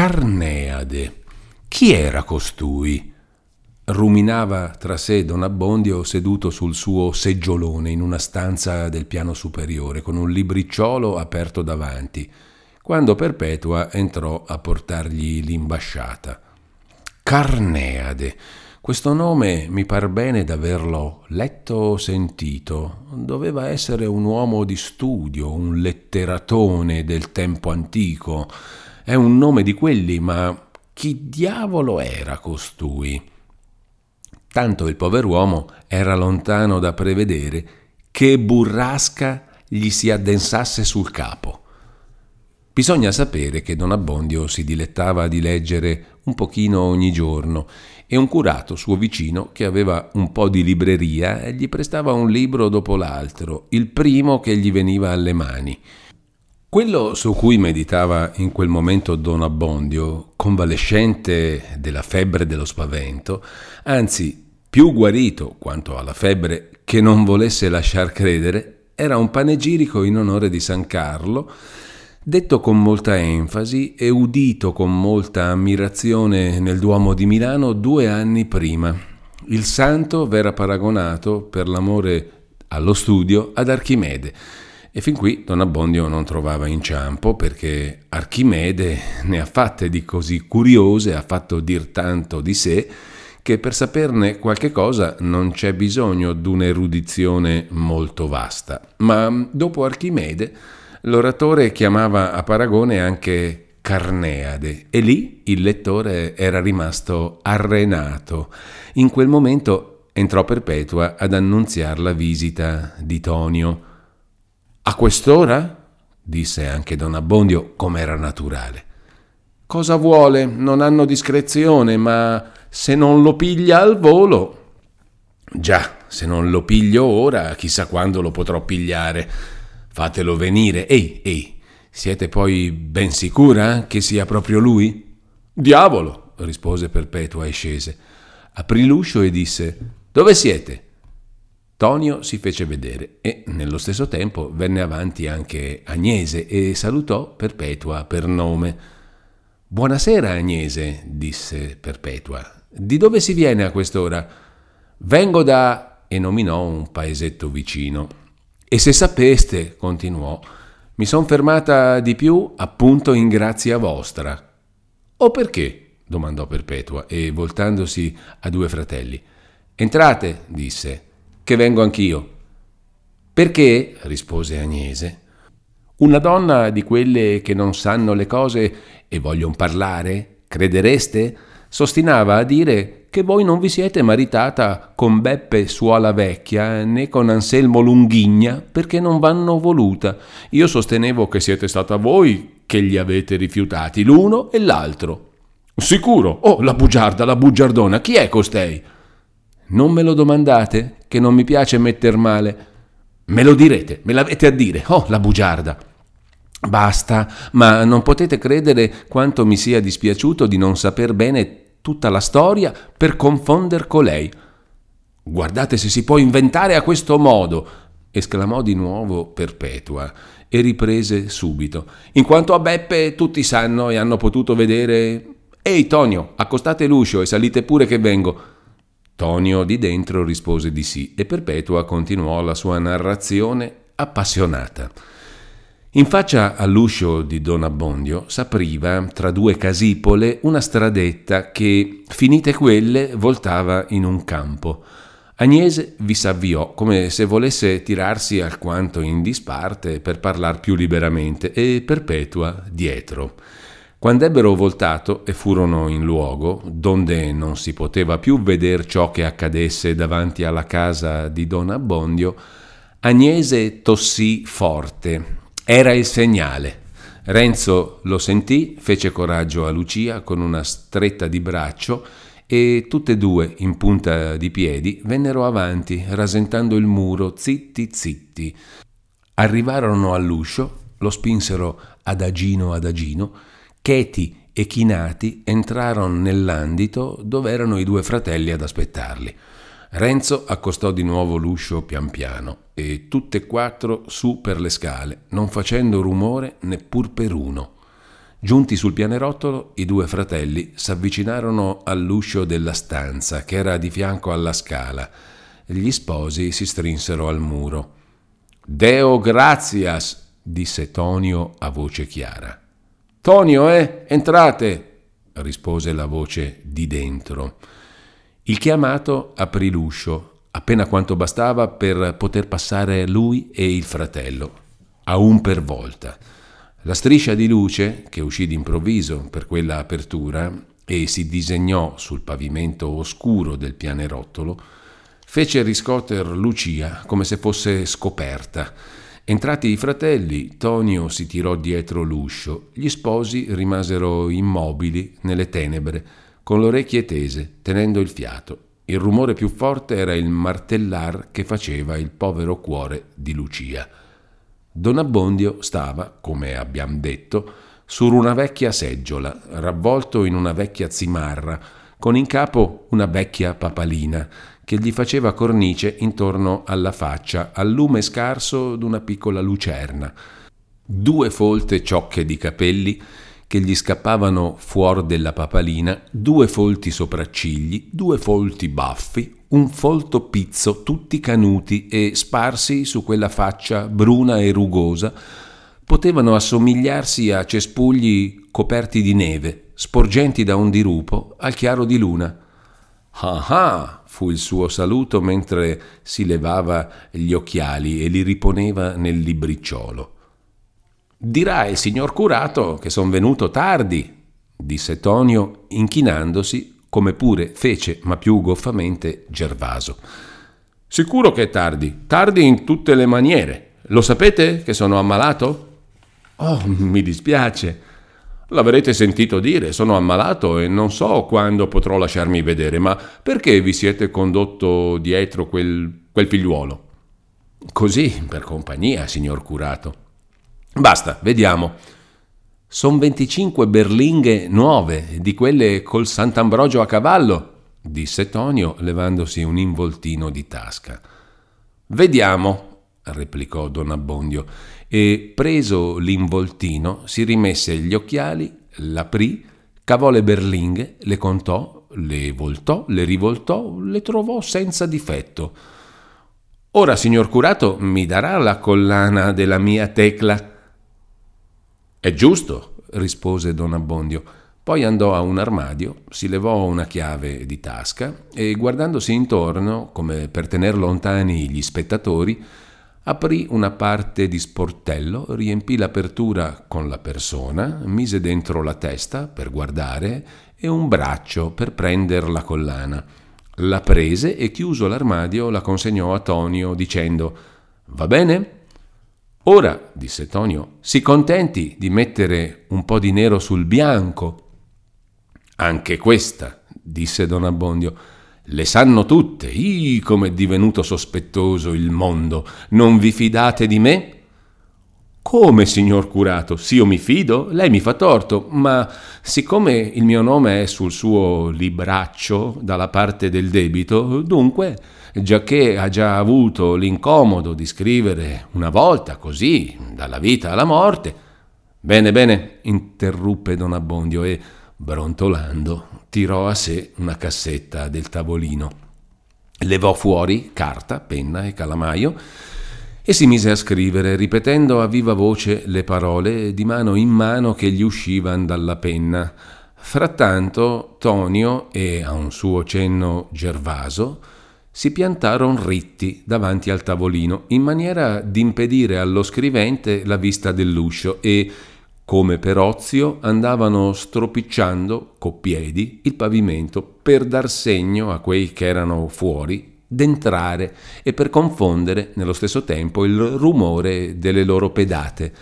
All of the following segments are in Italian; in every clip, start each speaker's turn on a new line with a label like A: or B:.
A: Carneade. Chi era costui? Ruminava tra sé Don Abbondio seduto sul suo seggiolone in una stanza del piano superiore, con un libricciolo aperto davanti, quando Perpetua entrò a portargli l'imbasciata. Carneade. Questo nome mi par bene d'averlo letto o sentito. Doveva essere un uomo di studio, un letteratone del tempo antico. È un nome di quelli, ma chi diavolo era costui? Tanto il pover'uomo era lontano da prevedere che burrasca gli si addensasse sul capo. Bisogna sapere che Don Abbondio si dilettava di leggere un pochino ogni giorno e un curato suo vicino che aveva un po' di libreria gli prestava un libro dopo l'altro, il primo che gli veniva alle mani. Quello su cui meditava in quel momento Don Abbondio, convalescente della febbre dello spavento, anzi più guarito quanto alla febbre che non volesse lasciar credere, era un panegirico in onore di San Carlo, detto con molta enfasi e udito con molta ammirazione nel Duomo di Milano due anni prima. Il santo v'era paragonato, per l'amore allo studio, ad Archimede. E fin qui Don Abbondio non trovava inciampo perché Archimede ne ha fatte di così curiose, ha fatto dir tanto di sé, che per saperne qualche cosa non c'è bisogno d'un'erudizione molto vasta. Ma dopo Archimede l'oratore chiamava a paragone anche Carneade e lì il lettore era rimasto arrenato. In quel momento entrò Perpetua ad annunziar la visita di Tonio. A quest'ora? disse anche Don Abbondio, com'era naturale. Cosa vuole? Non hanno discrezione, ma se non lo piglia al volo. Già, se non lo piglio ora, chissà quando lo potrò pigliare. Fatelo venire. Ehi, ehi, siete poi ben sicura che sia proprio lui? Diavolo, rispose Perpetua e scese. Aprì l'uscio e disse: Dove siete? Tonio si fece vedere e nello stesso tempo venne avanti anche Agnese e salutò Perpetua per nome. Buonasera Agnese, disse Perpetua. Di dove si viene a quest'ora? Vengo da... e nominò un paesetto vicino. E se sapeste, continuò, mi son fermata di più appunto in grazia vostra. O perché? domandò Perpetua e voltandosi a due fratelli. Entrate, disse, che vengo anch'io. Perché? rispose Agnese. Una donna di quelle che non sanno le cose e vogliono parlare, credereste? S'ostinava a dire che voi non vi siete maritata con Beppe Suola Vecchia né con Anselmo Lunghigna perché non vanno voluta. Io sostenevo che siete stata voi che li avete rifiutati, l'uno e l'altro. Sicuro? Oh, la bugiarda, la bugiardona, chi è costei? Non me lo domandate, che non mi piace metter male. Me lo direte, me l'avete a dire. Oh, la bugiarda. Basta, ma non potete credere quanto mi sia dispiaciuto di non saper bene tutta la storia per confonder colei. Guardate se si può inventare a questo modo, esclamò di nuovo Perpetua e riprese subito. In quanto a Beppe, tutti sanno e hanno potuto vedere. Ehi, Tonio, accostate l'uscio e salite pure che vengo. Tonio di dentro rispose di sì e Perpetua continuò la sua narrazione appassionata. In faccia all'uscio di Don Abbondio s'apriva tra due casipole una stradetta che, finite quelle, voltava in un campo. Agnese vi s'avviò come se volesse tirarsi alquanto in disparte per parlar più liberamente e Perpetua dietro. Quando ebbero voltato e furono in luogo, donde non si poteva più veder ciò che accadesse davanti alla casa di Don Abbondio, Agnese tossì forte era il segnale. Renzo lo sentì, fece coraggio a Lucia con una stretta di braccio e tutte e due, in punta di piedi, vennero avanti, rasentando il muro, zitti zitti. Arrivarono all'uscio, lo spinsero adagino adagino, cheti e chinati entrarono nell'andito dove erano i due fratelli ad aspettarli. Renzo accostò di nuovo l'uscio pian piano e tutte e quattro su per le scale, non facendo rumore neppur per uno. Giunti sul pianerottolo, i due fratelli s'avvicinarono all'uscio della stanza, che era di fianco alla scala. Gli sposi si strinsero al muro. Deo gratias, disse Tonio a voce chiara. Tonio, eh? Entrate! rispose la voce di dentro. Il chiamato aprì l'uscio, appena quanto bastava per poter passare lui e il fratello, a un per volta. La striscia di luce, che uscì d'improvviso per quella apertura e si disegnò sul pavimento oscuro del pianerottolo, fece riscoter Lucia come se fosse scoperta. Entrati i fratelli, Tonio si tirò dietro l'uscio, gli sposi rimasero immobili nelle tenebre, con le orecchie tese, tenendo il fiato. Il rumore più forte era il martellar che faceva il povero cuore di Lucia. Don Abbondio stava, come abbiamo detto, su una vecchia seggiola, ravvolto in una vecchia zimarra, con in capo una vecchia papalina che gli faceva cornice intorno alla faccia, al lume scarso d'una piccola lucerna. Due folte ciocche di capelli che gli scappavano fuori della papalina, due folti sopraccigli, due folti baffi, un folto pizzo, tutti canuti e sparsi su quella faccia bruna e rugosa, potevano assomigliarsi a cespugli coperti di neve, sporgenti da un dirupo al chiaro di luna. Ah ah! Fu il suo saluto mentre si levava gli occhiali e li riponeva nel libricciolo. Dirà il signor curato che son venuto tardi, disse Tonio, inchinandosi come pure fece, ma più goffamente, Gervaso. Sicuro che è tardi, tardi in tutte le maniere. Lo sapete che sono ammalato? Oh, mi dispiace. L'avrete sentito dire, sono ammalato e non so quando potrò lasciarmi vedere, ma perché vi siete condotto dietro quel, quel figliuolo? Così, per compagnia, signor curato. Basta, vediamo. Son 25 berlinghe nuove, di quelle col Sant'Ambrogio a cavallo, disse Tonio, levandosi un involtino di tasca. Vediamo, replicò Don Abbondio, e preso l'involtino si rimesse gli occhiali, l'aprì, cavò le berlinghe, le contò, le voltò, le rivoltò, le trovò senza difetto. Ora, signor curato, mi darà la collana della mia tecla è giusto, rispose don Abbondio. Poi andò a un armadio, si levò una chiave di tasca e guardandosi intorno, come per tener lontani gli spettatori, aprì una parte di sportello, riempì l'apertura con la persona, mise dentro la testa per guardare e un braccio per prender la collana. La prese e chiuso l'armadio la consegnò a Tonio dicendo Va bene? Ora, disse Tonio, si contenti di mettere un po' di nero sul bianco. Anche questa, disse Don Abbondio, le sanno tutte. Ih, com'è divenuto sospettoso il mondo. Non vi fidate di me? Come, signor curato? Sì, io mi fido, lei mi fa torto, ma siccome il mio nome è sul suo libraccio dalla parte del debito, dunque giacché ha già avuto l'incomodo di scrivere una volta così, dalla vita alla morte. Bene, bene, interruppe don Abbondio e, brontolando, tirò a sé una cassetta del tavolino. Levò fuori carta, penna e calamaio e si mise a scrivere, ripetendo a viva voce le parole di mano in mano che gli uscivan dalla penna. Frattanto Tonio e a un suo cenno Gervaso si piantarono ritti davanti al tavolino in maniera di impedire allo scrivente la vista dell'uscio e, come per ozio, andavano stropicciando coppiedi il pavimento per dar segno a quei che erano fuori d'entrare e per confondere nello stesso tempo il rumore delle loro pedate.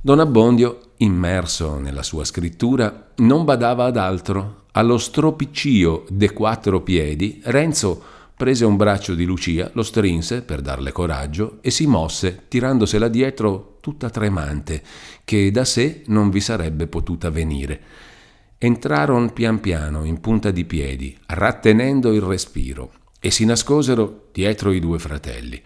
A: Don Abbondio, immerso nella sua scrittura, non badava ad altro. Allo stropiccio de quattro piedi, Renzo prese un braccio di Lucia, lo strinse per darle coraggio e si mosse, tirandosela dietro tutta tremante, che da sé non vi sarebbe potuta venire. Entrarono pian piano in punta di piedi, rattenendo il respiro, e si nascosero dietro i due fratelli.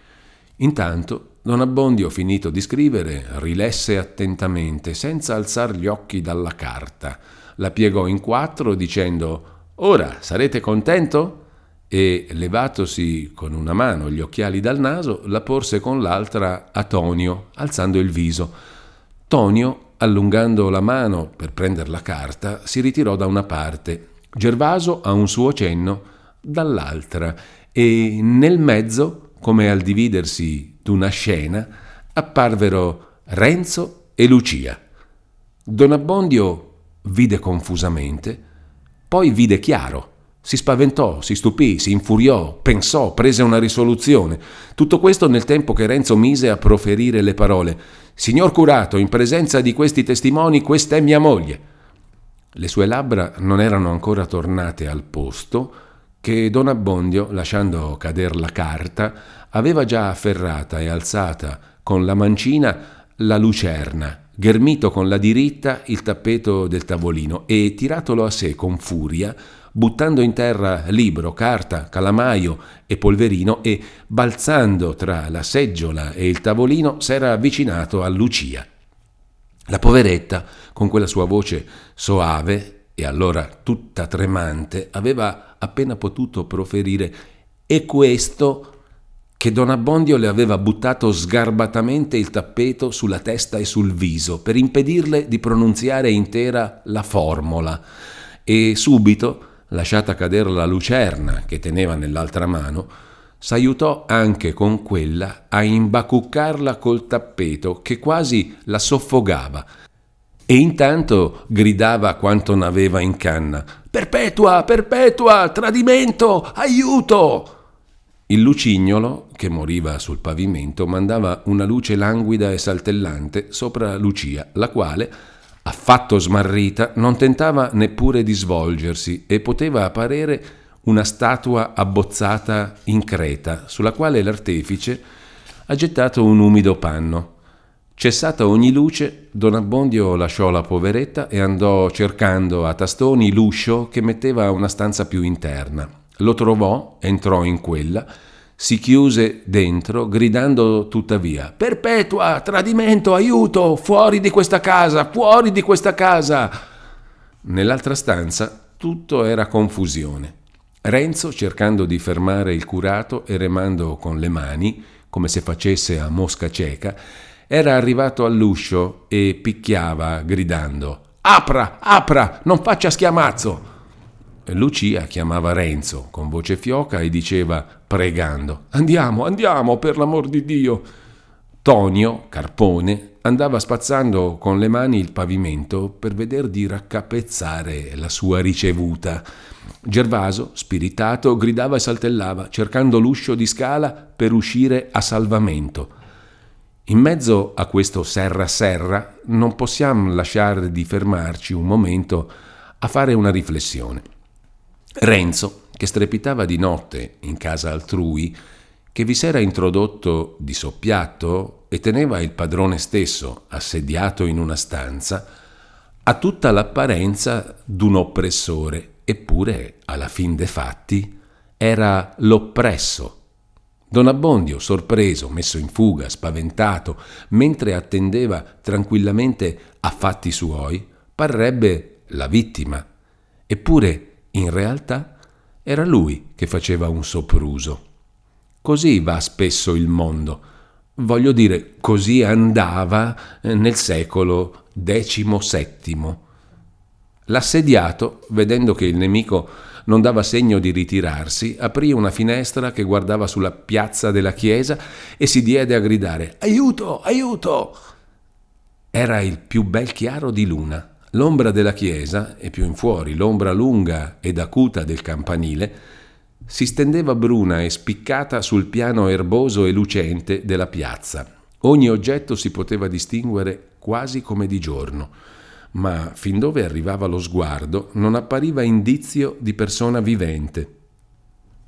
A: Intanto Don Abbondio, finito di scrivere, rilesse attentamente, senza alzar gli occhi dalla carta. La piegò in quattro dicendo Ora sarete contento? E levatosi con una mano gli occhiali dal naso, la porse con l'altra a Tonio, alzando il viso. Tonio, allungando la mano per prendere la carta, si ritirò da una parte. Gervaso a un suo cenno dall'altra e nel mezzo, come al dividersi d'una scena apparvero Renzo e Lucia. Don Abbondio vide confusamente, poi vide chiaro. Si spaventò, si stupì, si infuriò, pensò, prese una risoluzione. Tutto questo nel tempo che Renzo mise a proferire le parole. Signor curato, in presenza di questi testimoni, questa è mia moglie. Le sue labbra non erano ancora tornate al posto che Don Abbondio, lasciando cader la carta, aveva già afferrata e alzata con la mancina la lucerna, ghermito con la diritta il tappeto del tavolino e tiratolo a sé con furia, buttando in terra libro, carta, calamaio e polverino e, balzando tra la seggiola e il tavolino, s'era avvicinato a Lucia. La poveretta, con quella sua voce soave e allora tutta tremante, aveva appena potuto proferire e questo che Don Abbondio le aveva buttato sgarbatamente il tappeto sulla testa e sul viso per impedirle di pronunziare intera la formula e subito, lasciata cadere la lucerna che teneva nell'altra mano, s'aiutò anche con quella a imbacuccarla col tappeto che quasi la soffogava e intanto gridava quanto n'aveva in canna Perpetua, perpetua, tradimento, aiuto! Il lucignolo, che moriva sul pavimento, mandava una luce languida e saltellante sopra Lucia, la quale, affatto smarrita, non tentava neppure di svolgersi e poteva apparere una statua abbozzata in creta, sulla quale l'artefice ha gettato un umido panno. Cessata ogni luce, Don Abbondio lasciò la poveretta e andò cercando a tastoni l'uscio che metteva a una stanza più interna. Lo trovò, entrò in quella, si chiuse dentro, gridando tuttavia Perpetua, tradimento, aiuto, fuori di questa casa, fuori di questa casa. Nell'altra stanza tutto era confusione. Renzo, cercando di fermare il curato e remando con le mani, come se facesse a mosca cieca, era arrivato all'uscio e picchiava, gridando Apra, apra, non faccia schiamazzo. Lucia chiamava Renzo con voce fioca e diceva, pregando, Andiamo, andiamo, per l'amor di Dio. Tonio, carpone, andava spazzando con le mani il pavimento per veder di raccapezzare la sua ricevuta. Gervaso, spiritato, gridava e saltellava, cercando l'uscio di scala per uscire a salvamento. In mezzo a questo serra-serra non possiamo lasciare di fermarci un momento a fare una riflessione. Renzo, che strepitava di notte in casa altrui, che vi s'era introdotto di soppiatto e teneva il padrone stesso assediato in una stanza, ha tutta l'apparenza d'un oppressore, eppure, alla fin dei fatti, era l'oppresso. Don Abbondio, sorpreso, messo in fuga, spaventato, mentre attendeva tranquillamente a fatti suoi, parrebbe la vittima. Eppure in realtà era lui che faceva un sopruso. Così va spesso il mondo. Voglio dire, così andava eh, nel secolo XVII. L'assediato, vedendo che il nemico non dava segno di ritirarsi, aprì una finestra che guardava sulla piazza della chiesa e si diede a gridare Aiuto, aiuto! Era il più bel chiaro di luna L'ombra della chiesa, e più in fuori l'ombra lunga ed acuta del campanile, si stendeva bruna e spiccata sul piano erboso e lucente della piazza. Ogni oggetto si poteva distinguere quasi come di giorno, ma fin dove arrivava lo sguardo non appariva indizio di persona vivente.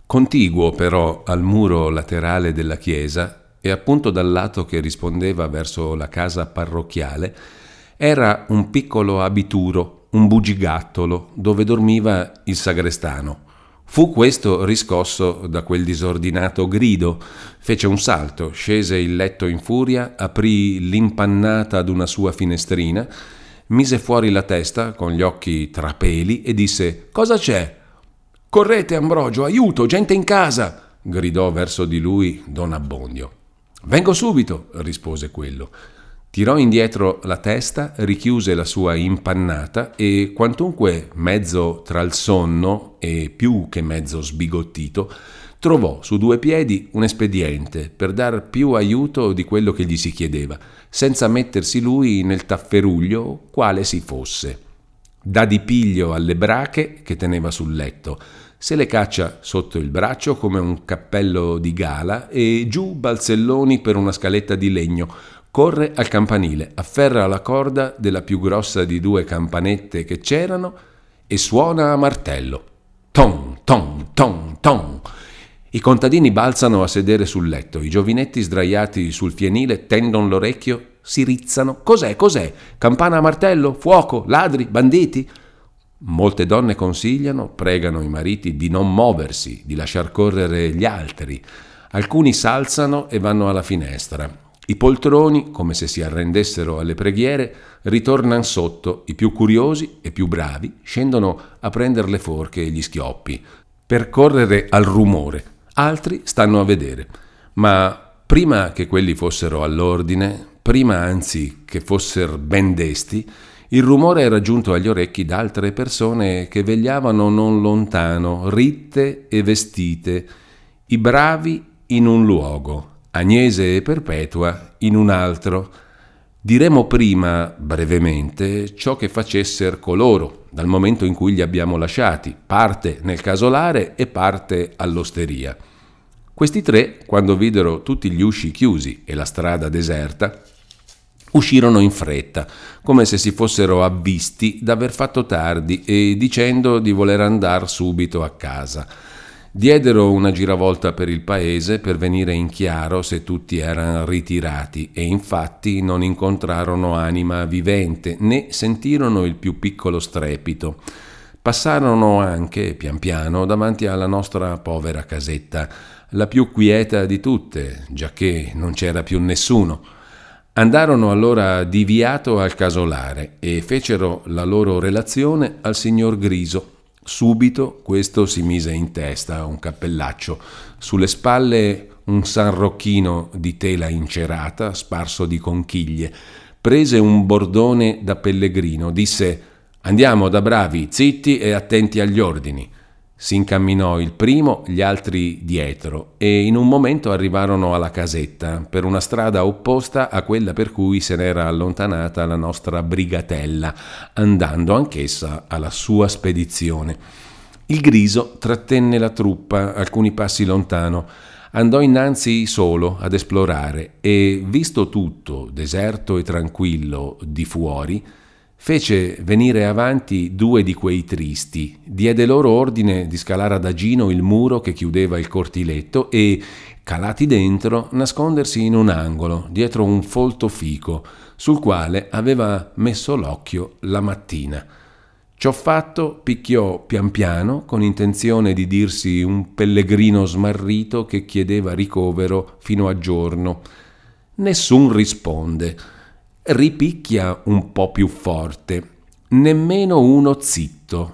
A: Contiguo però al muro laterale della chiesa e appunto dal lato che rispondeva verso la casa parrocchiale, era un piccolo abituro, un bugigattolo, dove dormiva il sagrestano. Fu questo riscosso da quel disordinato grido. Fece un salto, scese il letto in furia, aprì l'impannata ad una sua finestrina, mise fuori la testa con gli occhi tra peli e disse Cosa c'è? Correte, Ambrogio, aiuto, gente in casa! gridò verso di lui don Abbondio. Vengo subito, rispose quello. Tirò indietro la testa, richiuse la sua impannata e, quantunque mezzo tra il sonno e più che mezzo sbigottito, trovò su due piedi un espediente per dar più aiuto di quello che gli si chiedeva, senza mettersi lui nel tafferuglio quale si fosse. Dà di piglio alle brache che teneva sul letto, se le caccia sotto il braccio come un cappello di gala e giù balzelloni per una scaletta di legno, corre al campanile, afferra la corda della più grossa di due campanette che c'erano e suona a martello. Ton, ton, ton, ton. I contadini balzano a sedere sul letto, i giovinetti sdraiati sul fienile tendono l'orecchio, si rizzano. Cos'è? Cos'è? Campana a martello? Fuoco? Ladri? Banditi? Molte donne consigliano, pregano i mariti di non muoversi, di lasciar correre gli altri. Alcuni s'alzano e vanno alla finestra. I poltroni, come se si arrendessero alle preghiere, ritornano sotto, i più curiosi e più bravi scendono a prendere le forche e gli schioppi, per correre al rumore, altri stanno a vedere. Ma prima che quelli fossero all'ordine, prima anzi che fossero ben desti, il rumore era giunto agli orecchi d'altre persone che vegliavano non lontano, ritte e vestite, i bravi in un luogo, Agnese e Perpetua in un altro. Diremo prima, brevemente, ciò che facesser coloro, dal momento in cui li abbiamo lasciati, parte nel casolare e parte all'osteria. Questi tre, quando videro tutti gli usci chiusi e la strada deserta, uscirono in fretta, come se si fossero avvisti d'aver fatto tardi e dicendo di voler andar subito a casa diedero una giravolta per il paese per venire in chiaro se tutti erano ritirati e infatti non incontrarono anima vivente né sentirono il più piccolo strepito. Passarono anche, pian piano, davanti alla nostra povera casetta, la più quieta di tutte, giacché non c'era più nessuno. Andarono allora di viato al casolare e fecero la loro relazione al signor Griso, Subito questo si mise in testa un cappellaccio, sulle spalle un sanrocchino di tela incerata, sparso di conchiglie, prese un bordone da pellegrino, disse Andiamo da bravi, zitti e attenti agli ordini. Si incamminò il primo, gli altri dietro, e in un momento arrivarono alla casetta, per una strada opposta a quella per cui se n'era allontanata la nostra brigatella, andando anch'essa alla sua spedizione. Il griso trattenne la truppa alcuni passi lontano, andò innanzi solo ad esplorare e, visto tutto deserto e tranquillo di fuori, Fece venire avanti due di quei tristi, diede loro ordine di scalare adagino il muro che chiudeva il cortiletto e, calati dentro, nascondersi in un angolo, dietro un folto fico, sul quale aveva messo l'occhio la mattina. Ciò fatto picchiò pian piano con intenzione di dirsi un pellegrino smarrito che chiedeva ricovero fino a giorno. Nessun risponde ripicchia un po' più forte, nemmeno uno zitto.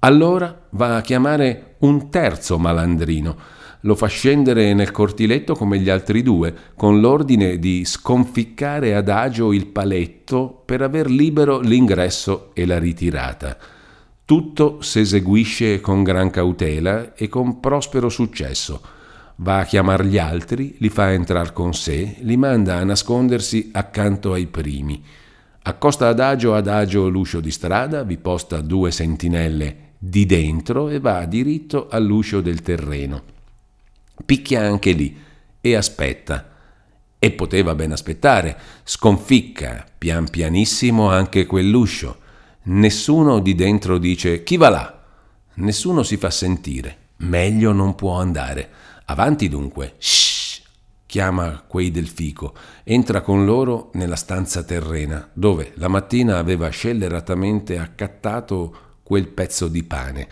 A: Allora va a chiamare un terzo malandrino, lo fa scendere nel cortiletto come gli altri due, con l'ordine di sconficcare adagio il paletto per aver libero l'ingresso e la ritirata. Tutto s'eseguisce con gran cautela e con prospero successo va a chiamar gli altri, li fa entrar con sé, li manda a nascondersi accanto ai primi. Accosta adagio adagio l'uscio di strada, vi posta due sentinelle di dentro e va diritto all'uscio del terreno. Picchia anche lì e aspetta. E poteva ben aspettare, sconficca pian pianissimo anche quell'uscio. Nessuno di dentro dice chi va là. Nessuno si fa sentire. Meglio non può andare. Avanti dunque. Shh! chiama quei del fico. Entra con loro nella stanza terrena, dove la mattina aveva scelleratamente accattato quel pezzo di pane.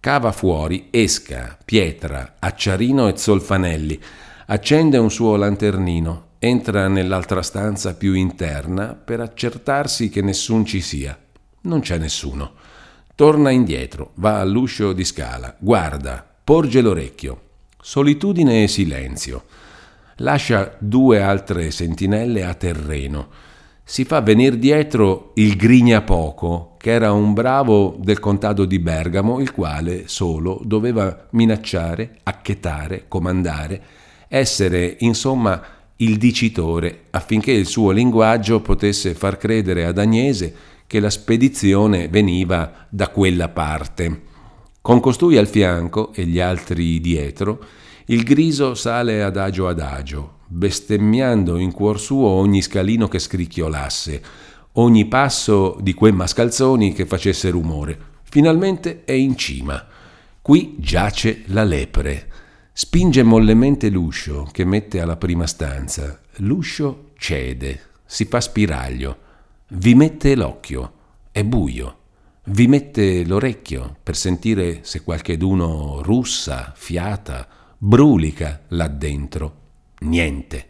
A: cava fuori esca, pietra, acciarino e zolfanelli, accende un suo lanternino, entra nell'altra stanza più interna per accertarsi che nessun ci sia. Non c'è nessuno. Torna indietro, va all'uscio di scala, guarda, porge l'orecchio. Solitudine e silenzio. Lascia due altre sentinelle a terreno. Si fa venire dietro il Grignapoco, che era un bravo del contado di Bergamo, il quale solo doveva minacciare, acchetare, comandare, essere insomma il dicitore, affinché il suo linguaggio potesse far credere ad Agnese che la spedizione veniva da quella parte. Con costui al fianco e gli altri dietro, il griso sale adagio adagio, bestemmiando in cuor suo ogni scalino che scricchiolasse, ogni passo di quei mascalzoni che facesse rumore. Finalmente è in cima. Qui giace la lepre. Spinge mollemente l'uscio che mette alla prima stanza. L'uscio cede, si fa spiraglio. Vi mette l'occhio, è buio. Vi mette l'orecchio per sentire se qualcheduno russa, fiata, brulica là dentro. Niente.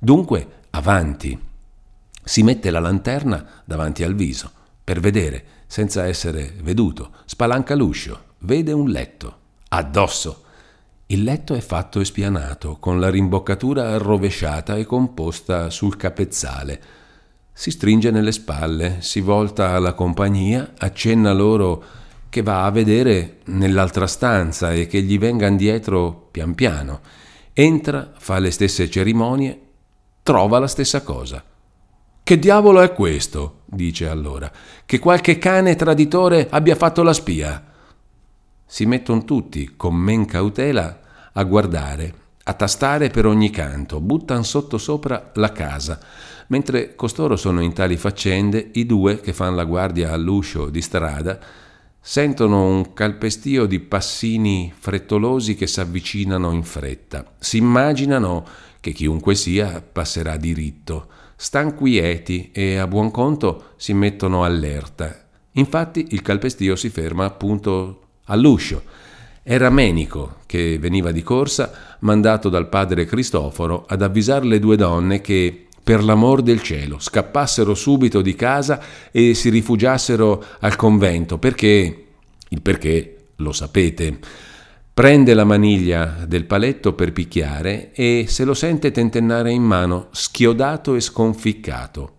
A: Dunque, avanti. Si mette la lanterna davanti al viso per vedere, senza essere veduto. Spalanca l'uscio, vede un letto. Addosso. Il letto è fatto e spianato, con la rimboccatura arrovesciata e composta sul capezzale si stringe nelle spalle, si volta alla compagnia, accenna loro che va a vedere nell'altra stanza e che gli vengan dietro pian piano. Entra, fa le stesse cerimonie, trova la stessa cosa. Che diavolo è questo? dice allora. Che qualche cane traditore abbia fatto la spia. Si mettono tutti, con men cautela, a guardare, a tastare per ogni canto, buttan sotto sopra la casa Mentre costoro sono in tali faccende, i due che fanno la guardia all'uscio di strada sentono un calpestio di passini frettolosi che s'avvicinano in fretta. Si immaginano che chiunque sia passerà diritto. Stan quieti e a buon conto si mettono allerta. Infatti il calpestio si ferma appunto all'uscio. Era Menico che veniva di corsa, mandato dal padre Cristoforo ad avvisare le due donne che per l'amor del cielo, scappassero subito di casa e si rifugiassero al convento, perché, il perché lo sapete, prende la maniglia del paletto per picchiare e se lo sente tentennare in mano, schiodato e sconficcato.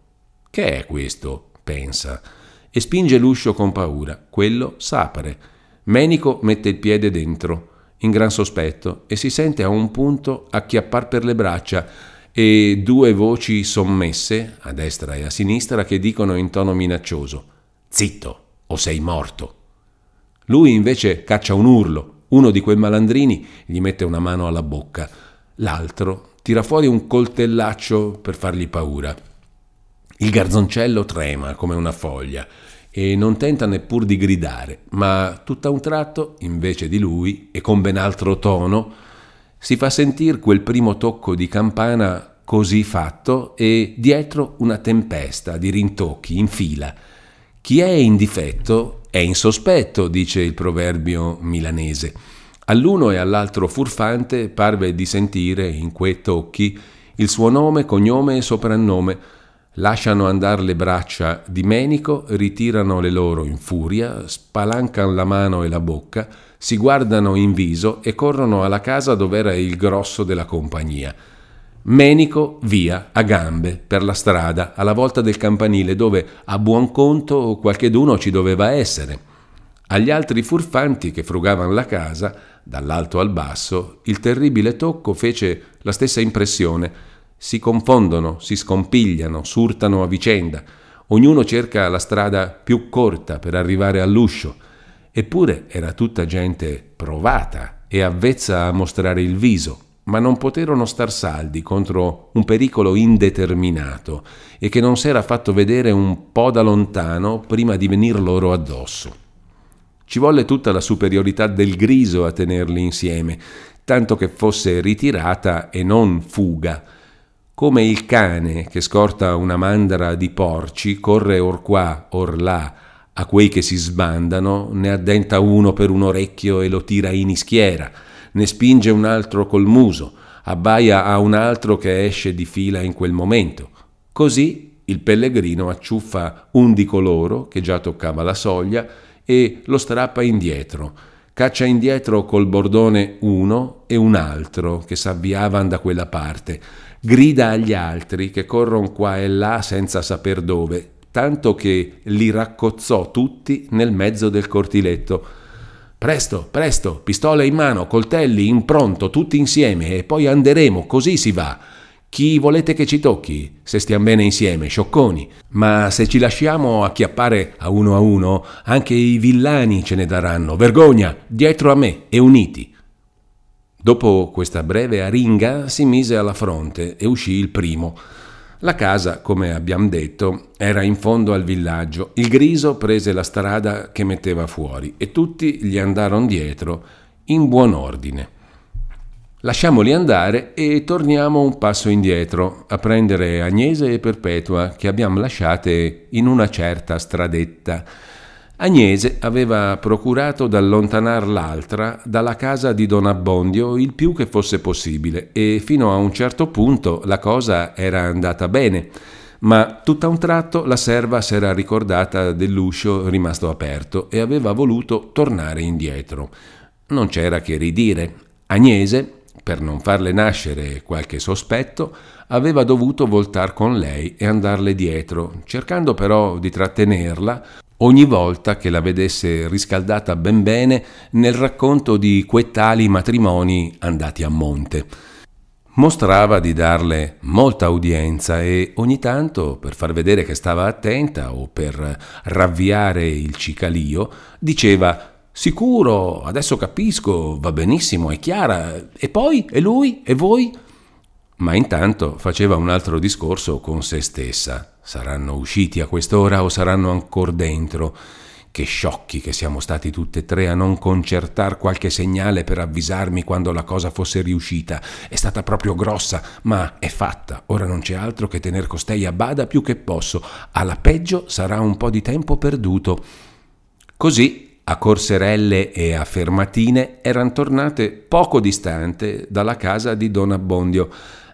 A: Che è questo? pensa, e spinge l'uscio con paura. Quello s'apre. Menico mette il piede dentro, in gran sospetto, e si sente a un punto acchiappar per le braccia, e due voci sommesse, a destra e a sinistra, che dicono in tono minaccioso Zitto, o sei morto. Lui invece caccia un urlo, uno di quei malandrini gli mette una mano alla bocca, l'altro tira fuori un coltellaccio per fargli paura. Il garzoncello trema come una foglia e non tenta neppur di gridare, ma tutto a un tratto, invece di lui, e con ben altro tono, si fa sentire quel primo tocco di campana così fatto e dietro una tempesta di rintocchi in fila. Chi è in difetto è in sospetto, dice il proverbio milanese. All'uno e all'altro furfante parve di sentire in quei tocchi il suo nome, cognome e soprannome. Lasciano andare le braccia di Menico, ritirano le loro in furia, spalancano la mano e la bocca, si guardano in viso e corrono alla casa dove era il grosso della compagnia. Menico via a gambe per la strada alla volta del campanile dove a buon conto qualcheduno ci doveva essere. Agli altri furfanti che frugavano la casa, dall'alto al basso, il terribile tocco fece la stessa impressione. Si confondono, si scompigliano, surtano a vicenda. Ognuno cerca la strada più corta per arrivare all'uscio. Eppure era tutta gente provata e avvezza a mostrare il viso, ma non poterono star saldi contro un pericolo indeterminato e che non s'era fatto vedere un po' da lontano prima di venir loro addosso. Ci volle tutta la superiorità del griso a tenerli insieme, tanto che fosse ritirata e non fuga, come il cane che scorta una mandra di porci, corre or qua, or là, A quei che si sbandano ne addenta uno per un orecchio e lo tira in ischiera, ne spinge un altro col muso, abbaia a un altro che esce di fila in quel momento. Così il pellegrino acciuffa un di coloro che già toccava la soglia e lo strappa indietro. Caccia indietro col bordone uno e un altro che s'avviavan da quella parte. Grida agli altri che corrono qua e là senza saper dove, tanto che li raccozzò tutti nel mezzo del cortiletto. Presto, presto, pistole in mano, coltelli in pronto, tutti insieme, e poi anderemo, così si va. Chi volete che ci tocchi, se stiamo bene insieme, sciocconi? Ma se ci lasciamo acchiappare a uno a uno, anche i villani ce ne daranno. Vergogna, dietro a me e uniti. Dopo questa breve aringa si mise alla fronte e uscì il primo. La casa, come abbiamo detto, era in fondo al villaggio. Il griso prese la strada che metteva fuori e tutti gli andarono dietro in buon ordine. Lasciamoli andare e torniamo un passo indietro a prendere Agnese e Perpetua che abbiamo lasciate in una certa stradetta. Agnese aveva procurato d'allontanar l'altra dalla casa di Don Abbondio il più che fosse possibile e fino a un certo punto la cosa era andata bene, ma tutto a un tratto la serva s'era ricordata dell'uscio rimasto aperto e aveva voluto tornare indietro. Non c'era che ridire. Agnese, per non farle nascere qualche sospetto, aveva dovuto voltar con lei e andarle dietro, cercando però di trattenerla ogni volta che la vedesse riscaldata ben bene nel racconto di quei tali matrimoni andati a monte. Mostrava di darle molta udienza e ogni tanto, per far vedere che stava attenta o per ravviare il cicalio, diceva Sicuro, adesso capisco, va benissimo, è chiara. E poi? E lui? E voi? Ma intanto faceva un altro discorso con se stessa. Saranno usciti a quest'ora o saranno ancora dentro? Che sciocchi che siamo stati tutte e tre a non concertar qualche segnale per avvisarmi quando la cosa fosse riuscita. È stata proprio grossa, ma è fatta. Ora non c'è altro che tener costei a bada più che posso. Alla peggio sarà un po' di tempo perduto. Così a Corserelle e a Fermatine erano tornate poco distante dalla casa di Don Abbondio,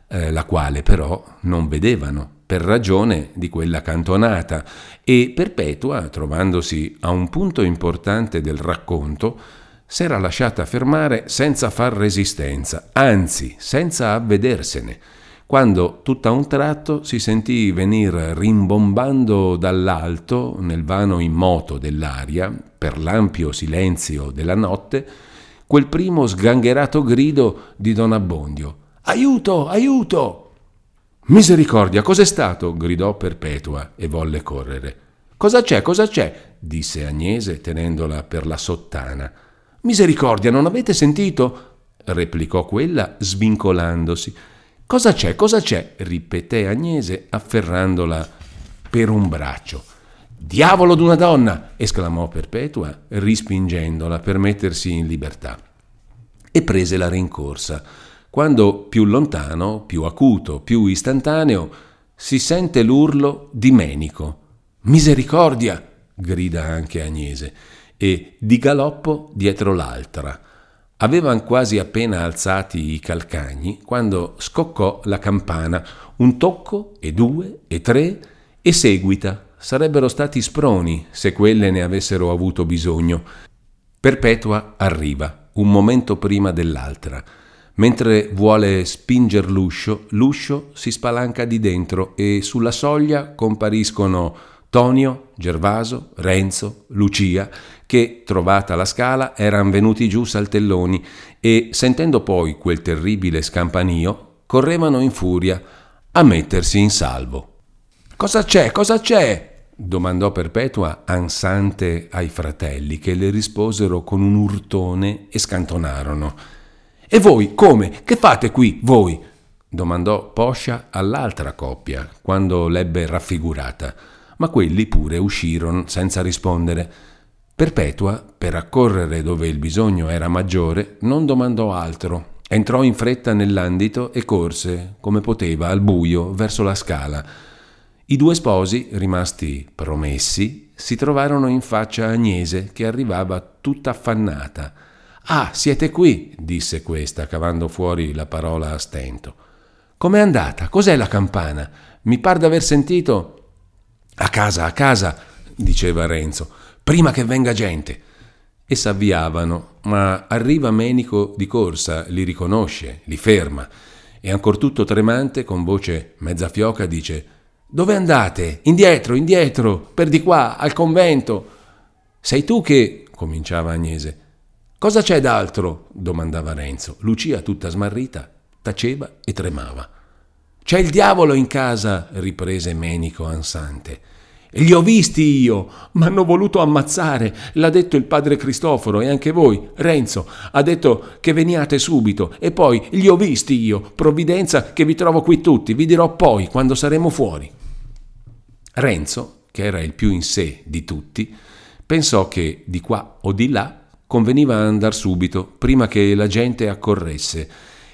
A: eh, la quale però non vedevano per ragione di quella cantonata e Perpetua, trovandosi a un punto importante del racconto, s'era lasciata fermare senza far resistenza, anzi senza avvedersene quando tutto a un tratto si sentì venir rimbombando dall'alto, nel vano immoto dell'aria, per l'ampio silenzio della notte, quel primo sgangherato grido di Don Abbondio. Aiuto, aiuto! Misericordia, cos'è stato? gridò Perpetua e volle correre. Cosa c'è, cosa c'è? disse Agnese tenendola per la sottana. Misericordia, non avete sentito? replicò quella svincolandosi. Cosa c'è? Cosa c'è? ripeté Agnese afferrandola per un braccio. Diavolo d'una donna! esclamò Perpetua, rispingendola per mettersi in libertà. E prese la rincorsa. Quando più lontano, più acuto, più istantaneo, si sente l'urlo di Menico. Misericordia! grida anche Agnese, e di galoppo dietro l'altra. Avevan quasi appena alzati i calcagni quando scoccò la campana, un tocco e due e tre e seguita. Sarebbero stati sproni se quelle ne avessero avuto bisogno. Perpetua arriva, un momento prima dell'altra. Mentre vuole spinger l'uscio, l'uscio si spalanca di dentro e sulla soglia compariscono Tonio, Gervaso, Renzo, Lucia, che, trovata la scala, eran venuti giù saltelloni e, sentendo poi quel terribile scampanio, correvano in furia a mettersi in salvo. Cosa c'è? Cosa c'è? domandò Perpetua ansante ai fratelli, che le risposero con un urtone e scantonarono. E voi, come? Che fate qui, voi? domandò Poscia all'altra coppia, quando l'ebbe raffigurata ma quelli pure uscirono senza rispondere. Perpetua, per accorrere dove il bisogno era maggiore, non domandò altro. Entrò in fretta nell'andito e corse, come poteva, al buio, verso la scala. I due sposi, rimasti promessi, si trovarono in faccia Agnese che arrivava tutta affannata. Ah, siete qui, disse questa, cavando fuori la parola a stento. Com'è andata? Cos'è la campana? Mi par d'aver sentito. A casa, a casa, diceva Renzo, prima che venga gente. E s'avviavano, ma arriva Menico di corsa, li riconosce, li ferma e ancor tutto tremante, con voce mezza fioca, dice Dove andate? Indietro, indietro, per di qua, al convento. Sei tu che... cominciava Agnese. Cosa c'è d'altro? domandava Renzo. Lucia, tutta smarrita, taceva e tremava. C'è il diavolo in casa, riprese Menico ansante. Li ho visti io, m'hanno voluto ammazzare, l'ha detto il padre Cristoforo e anche voi, Renzo, ha detto che veniate subito e poi li ho visti io, provvidenza che vi trovo qui tutti, vi dirò poi quando saremo fuori. Renzo, che era il più in sé di tutti, pensò che di qua o di là conveniva andar subito, prima che la gente accorresse,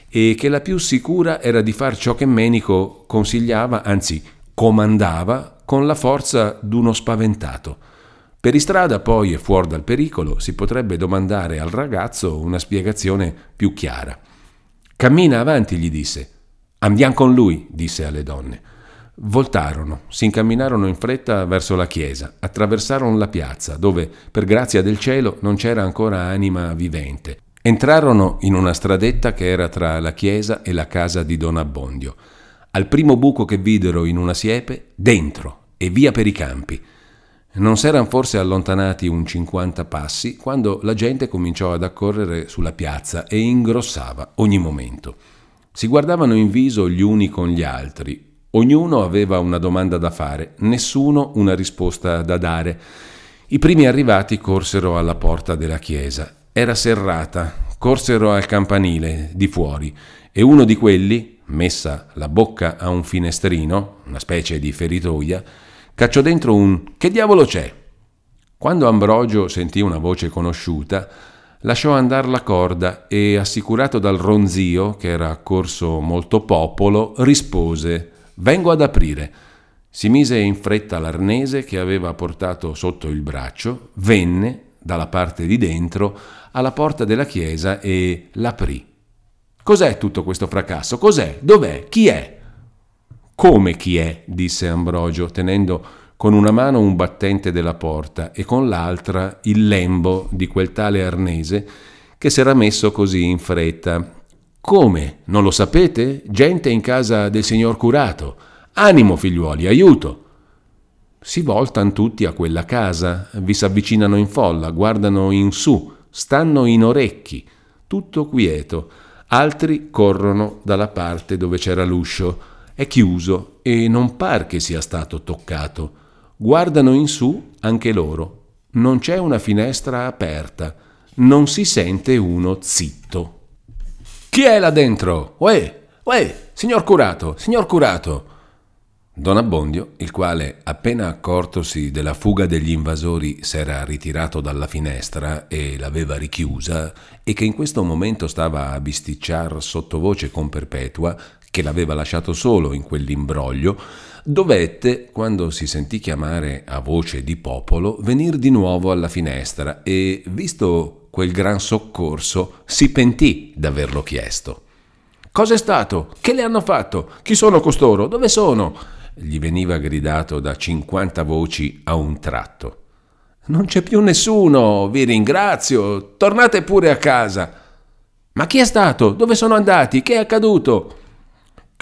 A: e che la più sicura era di far ciò che Menico consigliava, anzi comandava con la forza d'uno spaventato. Per istrada poi e fuori dal pericolo si potrebbe domandare al ragazzo una spiegazione più chiara. Cammina avanti, gli disse. Andiamo con lui, disse alle donne. Voltarono, si incamminarono in fretta verso la chiesa, attraversarono la piazza, dove, per grazia del cielo, non c'era ancora anima vivente. Entrarono in una stradetta che era tra la chiesa e la casa di Don Abbondio. Al primo buco che videro in una siepe, dentro e via per i campi. Non s'eran forse allontanati un cinquanta passi quando la gente cominciò ad accorrere sulla piazza e ingrossava ogni momento. Si guardavano in viso gli uni con gli altri. Ognuno aveva una domanda da fare, nessuno una risposta da dare. I primi arrivati corsero alla porta della chiesa. Era serrata, corsero al campanile di fuori e uno di quelli, messa la bocca a un finestrino, una specie di feritoia, cacciò dentro un Che diavolo c'è? Quando Ambrogio sentì una voce conosciuta, lasciò andare la corda e, assicurato dal ronzio, che era accorso molto popolo, rispose Vengo ad aprire. Si mise in fretta l'arnese che aveva portato sotto il braccio, venne, dalla parte di dentro, alla porta della chiesa e l'aprì. Cos'è tutto questo fracasso? Cos'è? Dov'è? Chi è? Come chi è? disse Ambrogio, tenendo con una mano un battente della porta e con l'altra il lembo di quel tale arnese che s'era messo così in fretta. Come? Non lo sapete? Gente in casa del signor curato. Animo, figliuoli, aiuto! Si voltan tutti a quella casa, vi s'avvicinano in folla, guardano in su, stanno in orecchi, tutto quieto Altri corrono dalla parte dove c'era l'uscio. È chiuso e non par che sia stato toccato. Guardano in su anche loro. Non c'è una finestra aperta. Non si sente uno zitto. Chi è là dentro? Uè, uè, signor curato, signor curato. Don Abbondio, il quale, appena accortosi della fuga degli invasori, s'era ritirato dalla finestra e l'aveva richiusa, e che in questo momento stava a bisticciar sottovoce con Perpetua, che l'aveva lasciato solo in quell'imbroglio, dovette, quando si sentì chiamare a voce di popolo, venir di nuovo alla finestra e, visto quel gran soccorso, si pentì d'averlo chiesto. Cos'è stato? Che le hanno fatto? Chi sono costoro? Dove sono? gli veniva gridato da cinquanta voci a un tratto. Non c'è più nessuno, vi ringrazio, tornate pure a casa. Ma chi è stato? Dove sono andati? Che è accaduto?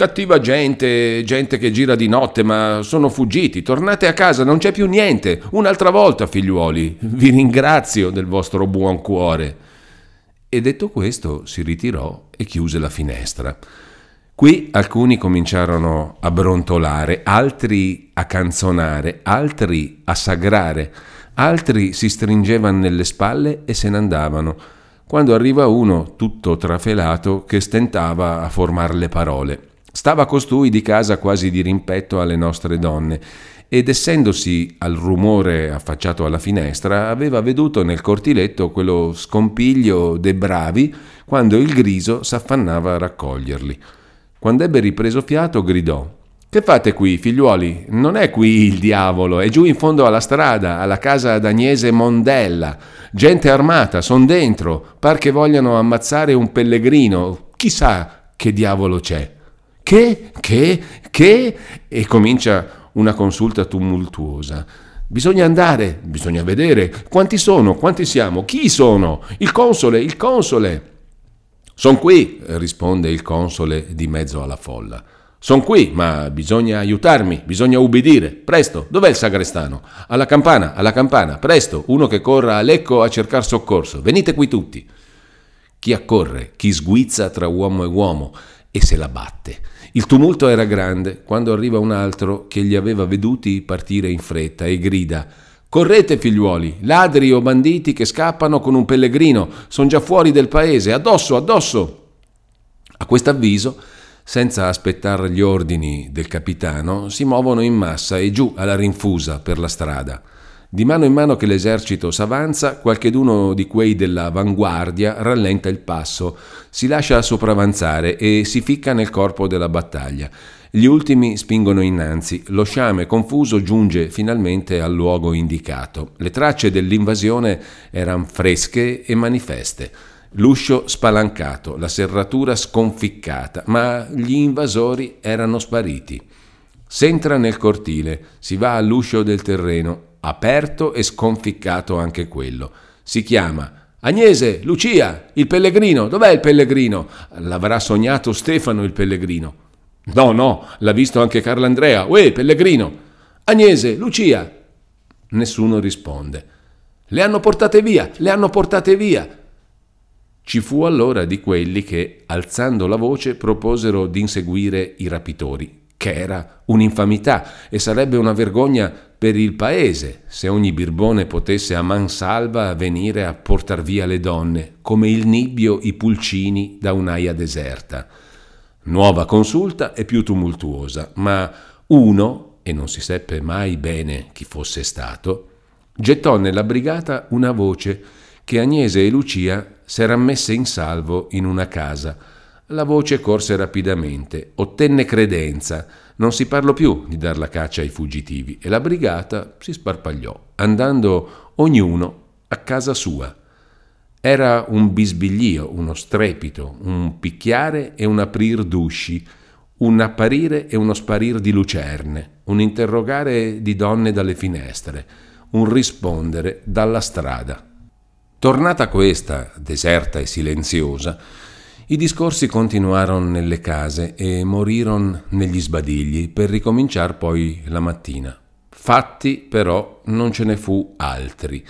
A: Cattiva gente, gente che gira di notte, ma sono fuggiti. Tornate a casa, non c'è più niente. Un'altra volta, figliuoli. Vi ringrazio del vostro buon cuore. E detto questo, si ritirò e chiuse la finestra. Qui alcuni cominciarono a brontolare, altri a canzonare, altri a sagrare, altri si stringevano nelle spalle e se ne andavano, quando arriva uno tutto trafelato che stentava a formare le parole. Stava costui di casa quasi di rimpetto alle nostre donne ed essendosi al rumore affacciato alla finestra, aveva veduto nel cortiletto quello scompiglio dei bravi quando il griso s'affannava a raccoglierli. Quando ebbe ripreso fiato, gridò: Che fate qui, figliuoli? Non è qui il diavolo, è giù in fondo alla strada, alla casa d'Agnese Mondella. Gente armata, son dentro, par che vogliano ammazzare un pellegrino. Chissà che diavolo c'è. Che? Che? Che? E comincia una consulta tumultuosa. Bisogna andare, bisogna vedere. Quanti sono? Quanti siamo? Chi sono? Il console, il console. Son qui, risponde il console di mezzo alla folla. Son qui, ma bisogna aiutarmi, bisogna ubbidire. Presto, dov'è il sagrestano? Alla campana, alla campana, presto, uno che corra a Lecco a cercar soccorso. Venite qui tutti. Chi accorre, chi sguizza tra uomo e uomo e se la batte. Il tumulto era grande quando arriva un altro che li aveva veduti partire in fretta e grida Correte, figliuoli, ladri o banditi che scappano con un pellegrino, sono già fuori del paese, addosso, addosso. A questo avviso senza aspettare gli ordini del capitano, si muovono in massa e giù alla rinfusa per la strada. Di mano in mano che l'esercito s'avanza, qualcheduno di quei dell'avanguardia rallenta il passo, si lascia sopravanzare e si ficca nel corpo della battaglia. Gli ultimi spingono innanzi, lo sciame confuso giunge finalmente al luogo indicato. Le tracce dell'invasione erano fresche e manifeste. L'uscio spalancato, la serratura sconficcata, ma gli invasori erano spariti. S'entra nel cortile, si va all'uscio del terreno, aperto e sconficcato anche quello. Si chiama Agnese, Lucia, il pellegrino, dov'è il pellegrino? L'avrà sognato Stefano il pellegrino. No, no, l'ha visto anche Carlandrea. Uè, pellegrino! Agnese, Lucia! Nessuno risponde. Le hanno portate via, le hanno portate via. Ci fu allora di quelli che, alzando la voce, proposero di inseguire i rapitori, che era un'infamità e sarebbe una vergogna per il paese se ogni birbone potesse a man salva venire a portar via le donne, come il nibbio i pulcini da un'aia deserta. Nuova consulta e più tumultuosa, ma uno, e non si seppe mai bene chi fosse stato, gettò nella brigata una voce che Agnese e Lucia s'eran messe in salvo in una casa. La voce corse rapidamente, ottenne credenza, non si parlò più di dar la caccia ai fuggitivi e la brigata si sparpagliò, andando ognuno a casa sua. Era un bisbiglio, uno strepito, un picchiare e un aprir d'usci, un apparire e uno sparir di lucerne, un interrogare di donne dalle finestre, un rispondere dalla strada. Tornata questa, deserta e silenziosa, i discorsi continuarono nelle case e morirono negli sbadigli per ricominciare poi la mattina. Fatti però non ce ne fu altri,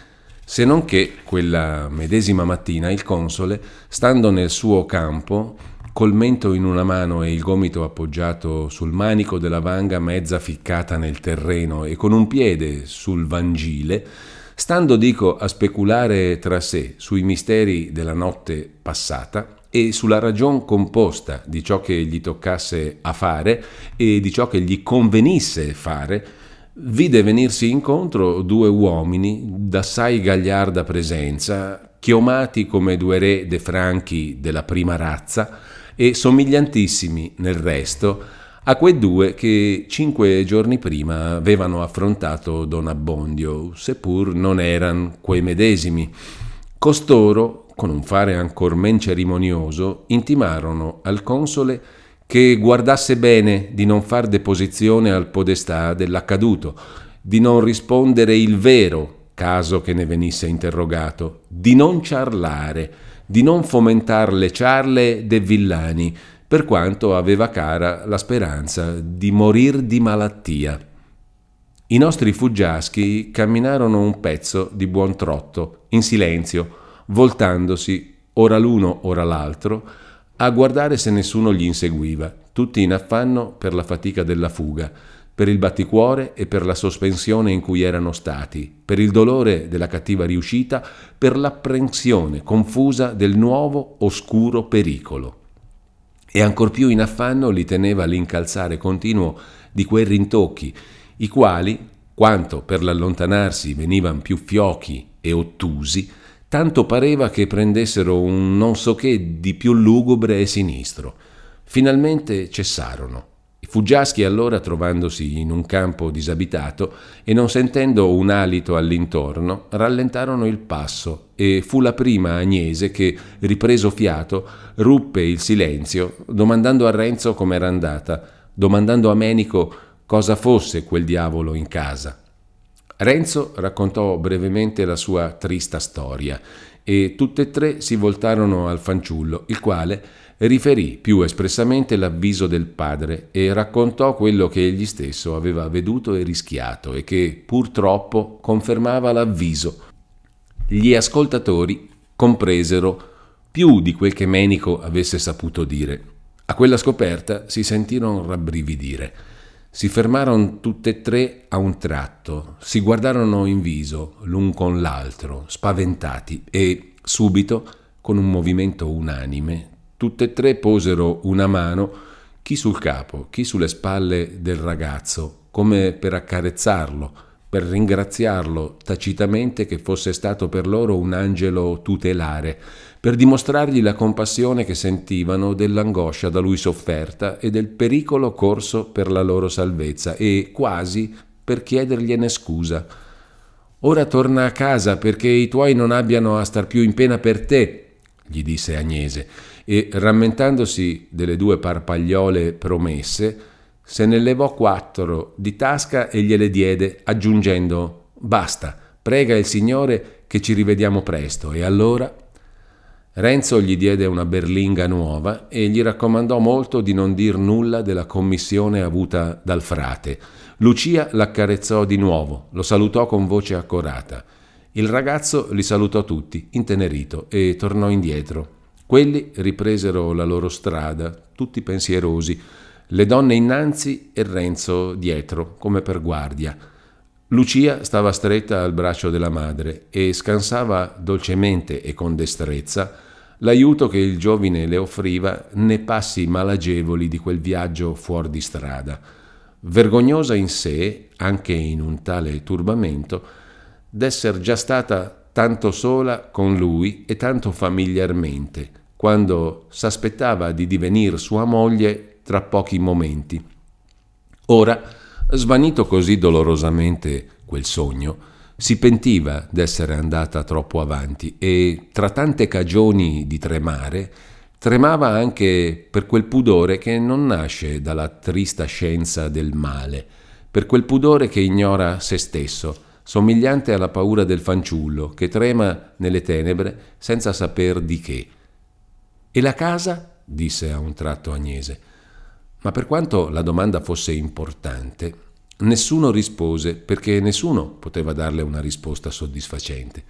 A: se non che quella medesima mattina il console, stando nel suo campo, col mento in una mano e il gomito appoggiato sul manico della vanga mezza ficcata nel terreno e con un piede sul vangile, stando dico a speculare tra sé sui misteri della notte passata e sulla ragion composta di ciò che gli toccasse a fare e di ciò che gli convenisse fare, vide venirsi incontro due uomini d'assai gagliarda presenza, chiomati come due re de Franchi della prima razza e somigliantissimi nel resto a quei due che cinque giorni prima avevano affrontato Don Abbondio, seppur non eran quei medesimi. Costoro, con un fare ancor men cerimonioso, intimarono al console che guardasse bene di non far deposizione al podestà dell'accaduto, di non rispondere il vero caso che ne venisse interrogato, di non ciarlare, di non fomentar le ciarle de villani, per quanto aveva cara la speranza di morir di malattia. I nostri fuggiaschi camminarono un pezzo di buon trotto, in silenzio, voltandosi, ora l'uno ora l'altro, a guardare se nessuno gli inseguiva, tutti in affanno per la fatica della fuga, per il batticuore e per la sospensione in cui erano stati, per il dolore della cattiva riuscita, per l'apprensione confusa del nuovo oscuro pericolo. E ancor più in affanno li teneva l'incalzare continuo di quei rintocchi, i quali, quanto per l'allontanarsi venivan più fiochi e ottusi, tanto pareva che prendessero un non so che di più lugubre e sinistro. Finalmente cessarono. I Fuggiaschi allora, trovandosi in un campo disabitato e non sentendo un alito all'intorno, rallentarono il passo e fu la prima Agnese che, ripreso fiato, ruppe il silenzio, domandando a Renzo com'era andata, domandando a Menico cosa fosse quel diavolo in casa. Renzo raccontò brevemente la sua trista storia e tutte e tre si voltarono al fanciullo, il quale riferì più espressamente l'avviso del padre e raccontò quello che egli stesso aveva veduto e rischiato e che purtroppo confermava l'avviso. Gli ascoltatori compresero più di quel che Menico avesse saputo dire. A quella scoperta si sentirono rabbrividire. Si fermarono tutte e tre a un tratto, si guardarono in viso l'un con l'altro, spaventati, e subito, con un movimento unanime, Tutte e tre posero una mano, chi sul capo, chi sulle spalle del ragazzo, come per accarezzarlo, per ringraziarlo tacitamente che fosse stato per loro un angelo tutelare, per dimostrargli la compassione che sentivano dell'angoscia da lui sofferta e del pericolo corso per la loro salvezza e quasi per chiedergliene scusa. Ora torna a casa perché i tuoi non abbiano a star più in pena per te, gli disse Agnese e, rammentandosi delle due parpagliole promesse, se ne levò quattro di tasca e gliele diede, aggiungendo Basta, prega il Signore che ci rivediamo presto. E allora Renzo gli diede una berlinga nuova e gli raccomandò molto di non dir nulla della commissione avuta dal frate. Lucia l'accarezzò di nuovo, lo salutò con voce accorata. Il ragazzo li salutò tutti, intenerito, e tornò indietro. Quelli ripresero la loro strada, tutti pensierosi, le donne innanzi e Renzo dietro, come per guardia. Lucia stava stretta al braccio della madre e scansava dolcemente e con destrezza l'aiuto che il giovine le offriva nei passi malagevoli di quel viaggio fuori di strada. Vergognosa in sé, anche in un tale turbamento, d'esser già stata tanto sola con lui e tanto familiarmente, quando s'aspettava di divenir sua moglie tra pochi momenti. Ora, svanito così dolorosamente quel sogno, si pentiva d'essere andata troppo avanti e, tra tante cagioni di tremare, tremava anche per quel pudore che non nasce dalla trista scienza del male, per quel pudore che ignora se stesso, somigliante alla paura del fanciullo che trema nelle tenebre senza saper di che e la casa? disse a un tratto Agnese. Ma per quanto la domanda fosse importante, nessuno rispose perché nessuno poteva darle una risposta soddisfacente.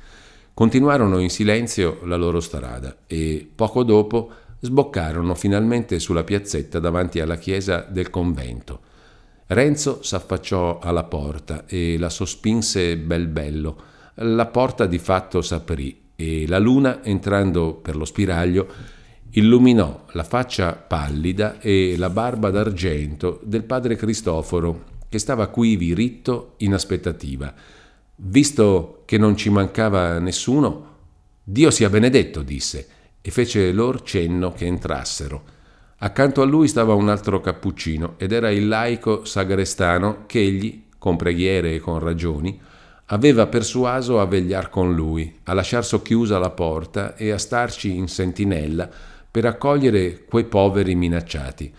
A: Continuarono in silenzio la loro strada e poco dopo sboccarono finalmente sulla piazzetta davanti alla chiesa del convento. Renzo s'affacciò alla porta e la sospinse bel bello. La porta di fatto s'aprì e la luna, entrando per lo spiraglio, illuminò la faccia pallida e la barba d'argento del padre Cristoforo, che stava quivi ritto in aspettativa. Visto che non ci mancava nessuno, Dio sia benedetto, disse, e fece lor cenno che entrassero. Accanto a lui stava un altro cappuccino ed era il laico sagrestano che egli, con preghiere e con ragioni, aveva persuaso a vegliar con lui, a lasciar socchiusa la porta e a starci in sentinella per accogliere quei poveri minacciati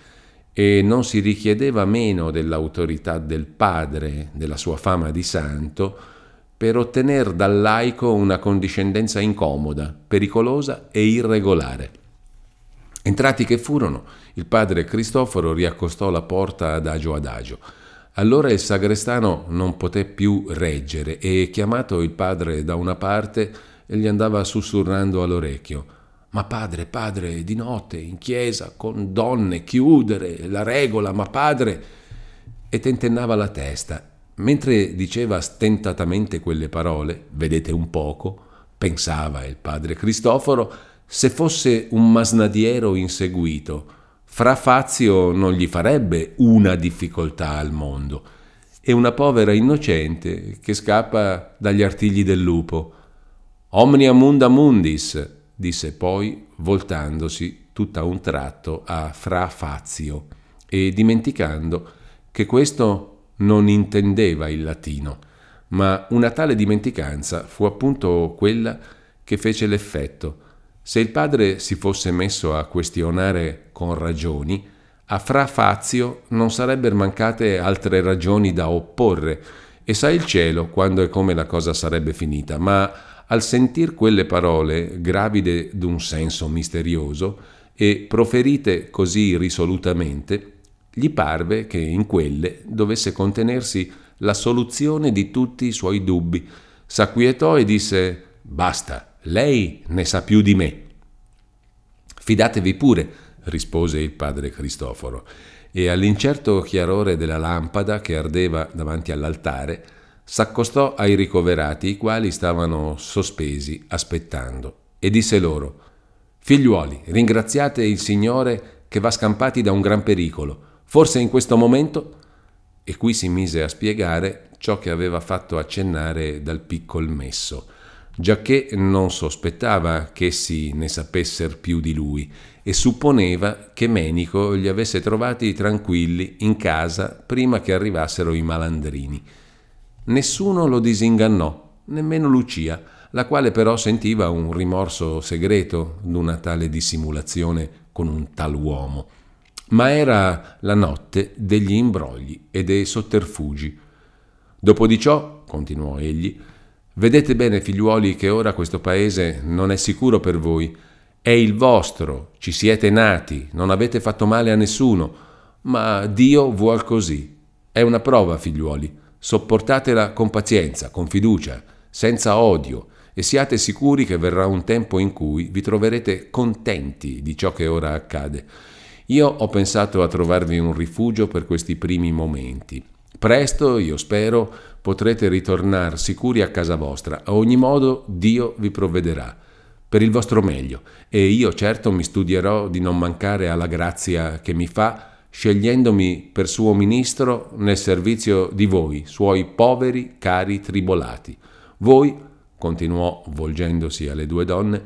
A: e non si richiedeva meno dell'autorità del padre, della sua fama di santo, per ottenere dal laico una condiscendenza incomoda, pericolosa e irregolare. Entrati che furono, il padre Cristoforo riaccostò la porta adagio adagio. Allora il sagrestano non poté più reggere e, chiamato il padre da una parte, gli andava sussurrando all'orecchio ma padre, padre, di notte, in chiesa, con donne, chiudere, la regola, ma padre... E tentennava la testa. Mentre diceva stentatamente quelle parole, vedete un poco, pensava il padre Cristoforo, se fosse un masnadiero inseguito, fra Fazio non gli farebbe una difficoltà al mondo. È una povera innocente che scappa dagli artigli del lupo. Omnia munda mundis, disse poi, voltandosi tutta un tratto a Fra Fazio, e dimenticando che questo non intendeva il latino, ma una tale dimenticanza fu appunto quella che fece l'effetto. Se il padre si fosse messo a questionare con ragioni, a Fra Fazio non sarebbero mancate altre ragioni da opporre, e sa il cielo quando e come la cosa sarebbe finita, ma al sentir quelle parole, gravide d'un senso misterioso e proferite così risolutamente, gli parve che in quelle dovesse contenersi la soluzione di tutti i suoi dubbi. S'acquietò e disse: Basta, lei ne sa più di me. Fidatevi pure, rispose il padre Cristoforo, e all'incerto chiarore della lampada che ardeva davanti all'altare, s'accostò ai ricoverati, i quali stavano sospesi, aspettando, e disse loro, Figliuoli, ringraziate il Signore che va scampati da un gran pericolo. Forse in questo momento... E qui si mise a spiegare ciò che aveva fatto accennare dal piccol messo giacché non sospettava che essi ne sapesser più di lui e supponeva che Menico li avesse trovati tranquilli in casa prima che arrivassero i malandrini. Nessuno lo disingannò, nemmeno Lucia, la quale però sentiva un rimorso segreto d'una tale dissimulazione con un tal uomo. Ma era la notte degli imbrogli e dei sotterfugi. Dopo di ciò, continuò egli, Vedete bene, figliuoli, che ora questo paese non è sicuro per voi. È il vostro, ci siete nati, non avete fatto male a nessuno, ma Dio vuol così. È una prova, figliuoli. Sopportatela con pazienza, con fiducia, senza odio, e siate sicuri che verrà un tempo in cui vi troverete contenti di ciò che ora accade. Io ho pensato a trovarvi un rifugio per questi primi momenti. Presto, io spero, potrete ritornare sicuri a casa vostra. A ogni modo Dio vi provvederà per il vostro meglio e io certo mi studierò di non mancare alla grazia che mi fa scegliendomi per suo ministro nel servizio di voi, suoi poveri cari tribolati. Voi, continuò volgendosi alle due donne,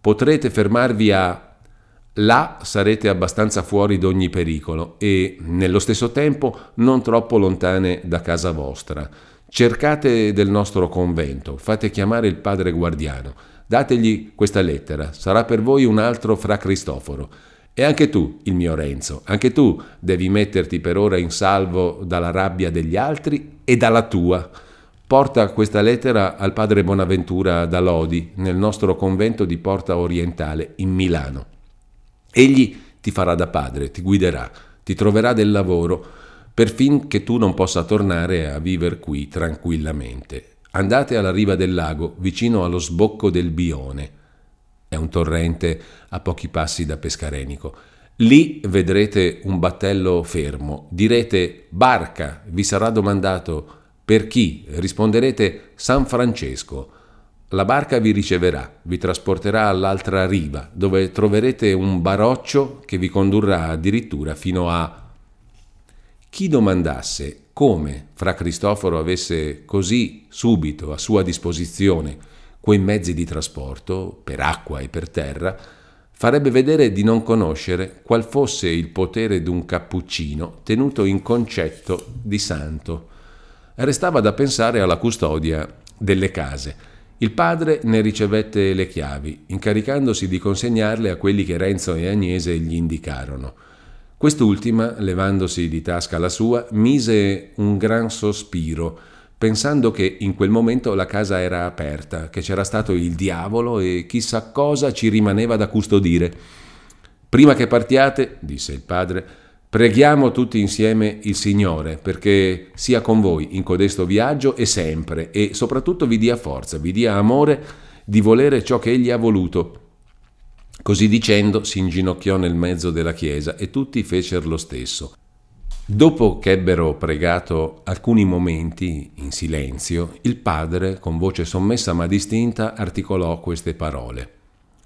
A: potrete fermarvi a là sarete abbastanza fuori d'ogni pericolo e, nello stesso tempo, non troppo lontane da casa vostra. Cercate del nostro convento, fate chiamare il padre guardiano, dategli questa lettera, sarà per voi un altro fra Cristoforo. E anche tu, il mio Renzo, anche tu devi metterti per ora in salvo dalla rabbia degli altri e dalla tua. Porta questa lettera al padre Bonaventura da Lodi, nel nostro convento di Porta Orientale, in Milano. Egli ti farà da padre, ti guiderà, ti troverà del lavoro, perfin che tu non possa tornare a vivere qui tranquillamente. Andate alla riva del lago, vicino allo sbocco del Bione. È un torrente a pochi passi da Pescarenico. Lì vedrete un battello fermo. Direte barca, vi sarà domandato per chi? Risponderete San Francesco. La barca vi riceverà, vi trasporterà all'altra riva, dove troverete un baroccio che vi condurrà addirittura fino a... Chi domandasse come Fra Cristoforo avesse così subito a sua disposizione quei mezzi di trasporto, per acqua e per terra, farebbe vedere di non conoscere qual fosse il potere d'un cappuccino tenuto in concetto di santo. Restava da pensare alla custodia delle case il padre ne ricevette le chiavi, incaricandosi di consegnarle a quelli che Renzo e Agnese gli indicarono. Quest'ultima, levandosi di tasca la sua, mise un gran sospiro, pensando che in quel momento la casa era aperta, che c'era stato il diavolo e chissà cosa ci rimaneva da custodire. Prima che partiate, disse il padre, Preghiamo tutti insieme il Signore perché sia con voi in codesto viaggio e sempre e soprattutto vi dia forza, vi dia amore di volere ciò che Egli ha voluto. Così dicendo si inginocchiò nel mezzo della chiesa e tutti fecero lo stesso. Dopo che ebbero pregato alcuni momenti in silenzio, il padre, con voce sommessa ma distinta, articolò queste parole.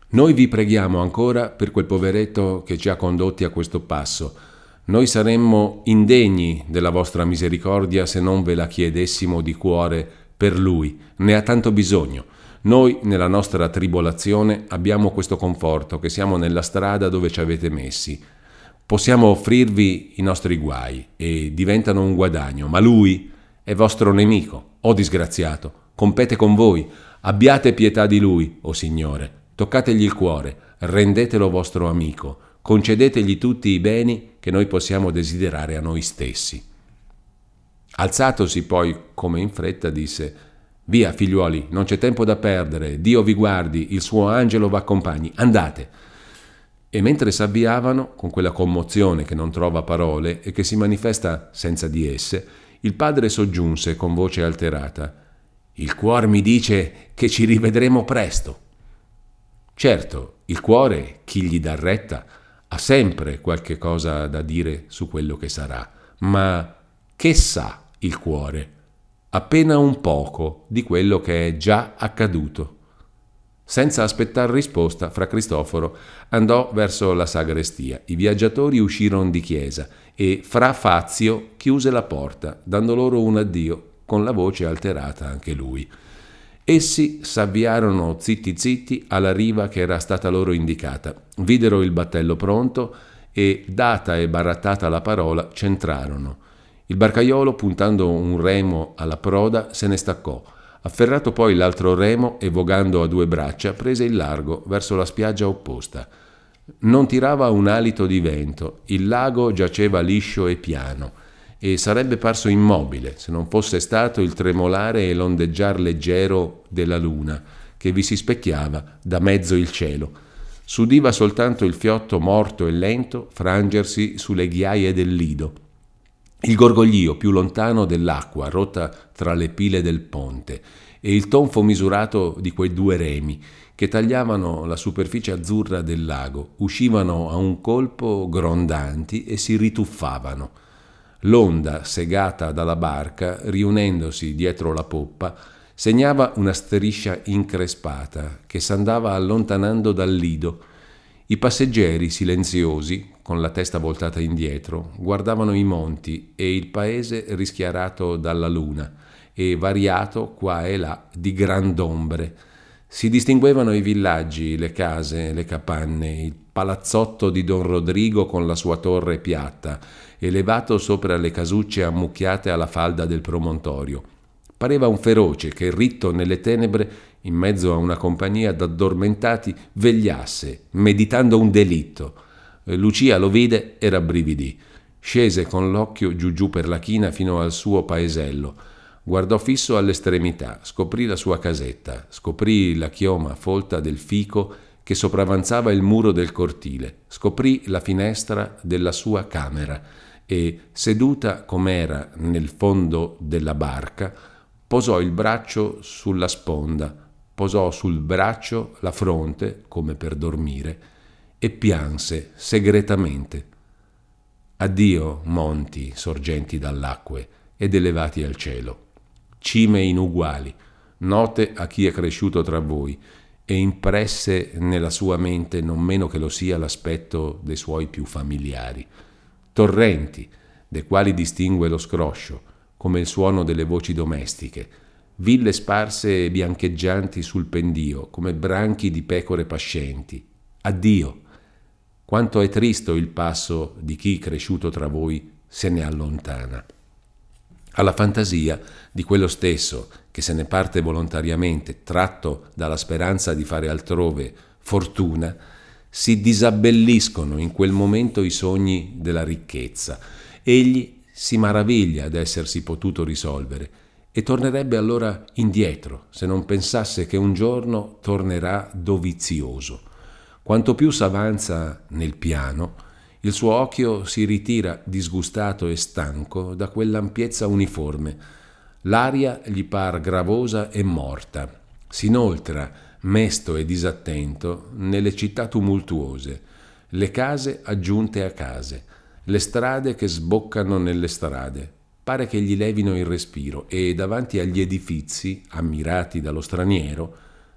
A: Noi vi preghiamo ancora per quel poveretto che ci ha condotti a questo passo, noi saremmo indegni della vostra misericordia se non ve la chiedessimo di cuore per lui, ne ha tanto bisogno. Noi nella nostra tribolazione abbiamo questo conforto che siamo nella strada dove ci avete messi. Possiamo offrirvi i nostri guai e diventano un guadagno, ma lui è vostro nemico, o disgraziato, compete con voi. Abbiate pietà di lui, o Signore. Toccategli il cuore, rendetelo vostro amico, concedetegli tutti i beni che noi possiamo desiderare a noi stessi. Alzatosi poi, come in fretta, disse Via, figliuoli, non c'è tempo da perdere, Dio vi guardi, il suo angelo v'accompagni, andate. E mentre s'avviavano, con quella commozione che non trova parole e che si manifesta senza di esse, il padre soggiunse con voce alterata Il cuore mi dice che ci rivedremo presto. Certo, il cuore, chi gli dà retta, ha sempre qualche cosa da dire su quello che sarà, ma che sa il cuore? appena un poco di quello che è già accaduto. Senza aspettare risposta, fra Cristoforo andò verso la sagrestia. I viaggiatori uscirono di chiesa e fra Fazio chiuse la porta, dando loro un addio, con la voce alterata anche lui. Essi s'avviarono zitti zitti alla riva che era stata loro indicata, videro il battello pronto e, data e barattata la parola, c'entrarono. Il barcaiolo, puntando un remo alla proda, se ne staccò. Afferrato poi l'altro remo e vogando a due braccia, prese il largo verso la spiaggia opposta. Non tirava un alito di vento, il lago giaceva liscio e piano, e sarebbe parso immobile se non fosse stato il tremolare e l'ondeggiar leggero della luna, che vi si specchiava da mezzo il cielo. S'udiva soltanto il fiotto morto e lento frangersi sulle ghiaie del lido il gorgoglio più lontano dell'acqua rotta tra le pile del ponte e il tonfo misurato di quei due remi che tagliavano la superficie azzurra del lago, uscivano a un colpo grondanti e si rituffavano. L'onda segata dalla barca, riunendosi dietro la poppa, segnava una striscia increspata che s'andava allontanando dal lido. I passeggeri silenziosi, con la testa voltata indietro, guardavano i monti e il paese rischiarato dalla luna e variato qua e là di grand'ombre. Si distinguevano i villaggi, le case, le capanne, il palazzotto di Don Rodrigo con la sua torre piatta, elevato sopra le casucce ammucchiate alla falda del promontorio. Pareva un feroce che, ritto nelle tenebre, in mezzo a una compagnia d'addormentati, vegliasse, meditando un delitto Lucia lo vide e rabbrividì. Scese con l'occhio giù giù per la china fino al suo paesello. Guardò fisso all'estremità, scoprì la sua casetta, scoprì la chioma folta del fico che sopravanzava il muro del cortile, scoprì la finestra della sua camera e, seduta com'era nel fondo della barca, posò il braccio sulla sponda, posò sul braccio la fronte, come per dormire, e pianse segretamente. Addio, monti sorgenti dall'acque ed elevati al cielo, cime inuguali, note a chi è cresciuto tra voi, e impresse nella sua mente non meno che lo sia l'aspetto dei suoi più familiari, torrenti, dei quali distingue lo scroscio, come il suono delle voci domestiche, ville sparse e biancheggianti sul pendio, come branchi di pecore pascenti. Addio! Quanto è tristo il passo di chi cresciuto tra voi se ne allontana. Alla fantasia di quello stesso che se ne parte volontariamente, tratto dalla speranza di fare altrove fortuna, si disabbelliscono in quel momento i sogni della ricchezza. Egli si maraviglia d'essersi potuto risolvere e tornerebbe allora indietro se non pensasse che un giorno tornerà dovizioso quanto più s'avanza nel piano, il suo occhio si ritira disgustato e stanco da quell'ampiezza uniforme. L'aria gli par gravosa e morta. Si inoltra, mesto e disattento, nelle città tumultuose, le case aggiunte a case, le strade che sboccano nelle strade. Pare che gli levino il respiro e davanti agli edifizi, ammirati dallo straniero,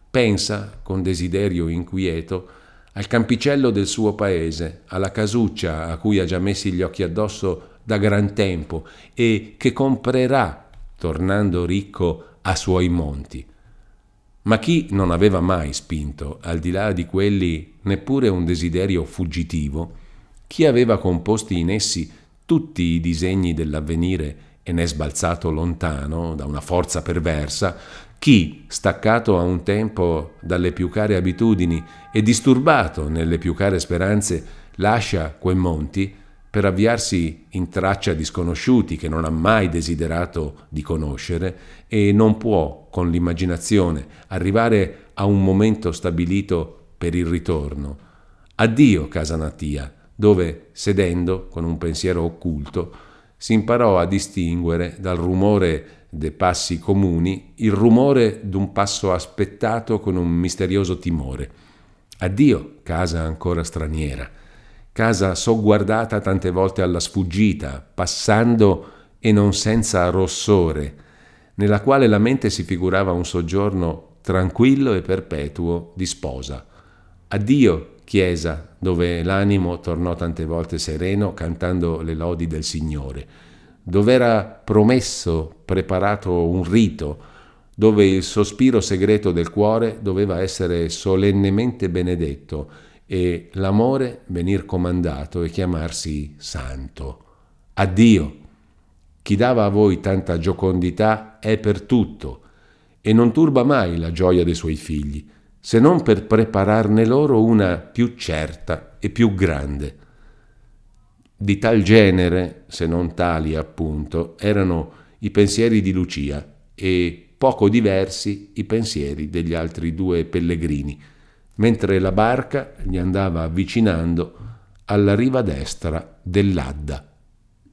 A: pensa, con desiderio inquieto, al campicello del suo paese, alla casuccia a cui ha già messi gli occhi addosso da gran tempo e che comprerà, tornando ricco, a suoi monti. Ma chi non aveva mai spinto, al di là di quelli, neppure un desiderio fuggitivo, chi aveva composti in essi tutti i disegni dell'avvenire e ne è sbalzato lontano da una forza perversa, chi, staccato a un tempo dalle più care abitudini e disturbato nelle più care speranze, lascia quei monti per avviarsi in traccia di sconosciuti che non ha mai desiderato di conoscere e non può, con l'immaginazione, arrivare a un momento stabilito per il ritorno. Addio casa natia, dove, sedendo con un pensiero occulto, si imparò a distinguere dal rumore dei passi comuni il rumore d'un passo aspettato con un misterioso timore. Addio, casa ancora straniera, casa sogguardata tante volte alla sfuggita, passando e non senza rossore, nella quale la mente si figurava un soggiorno tranquillo e perpetuo di sposa. Addio, chiesa, dove l'animo tornò tante volte sereno cantando le lodi del Signore dove era promesso, preparato un rito, dove il sospiro segreto del cuore doveva essere solennemente benedetto e l'amore venir comandato e chiamarsi santo. Addio! Chi dava a voi tanta giocondità è per tutto e non turba mai la gioia dei suoi figli, se non per prepararne loro una più certa e più grande. Di tal genere, se non tali appunto, erano i pensieri di Lucia e poco diversi i pensieri degli altri due pellegrini, mentre la barca gli andava avvicinando alla riva destra dell'Adda.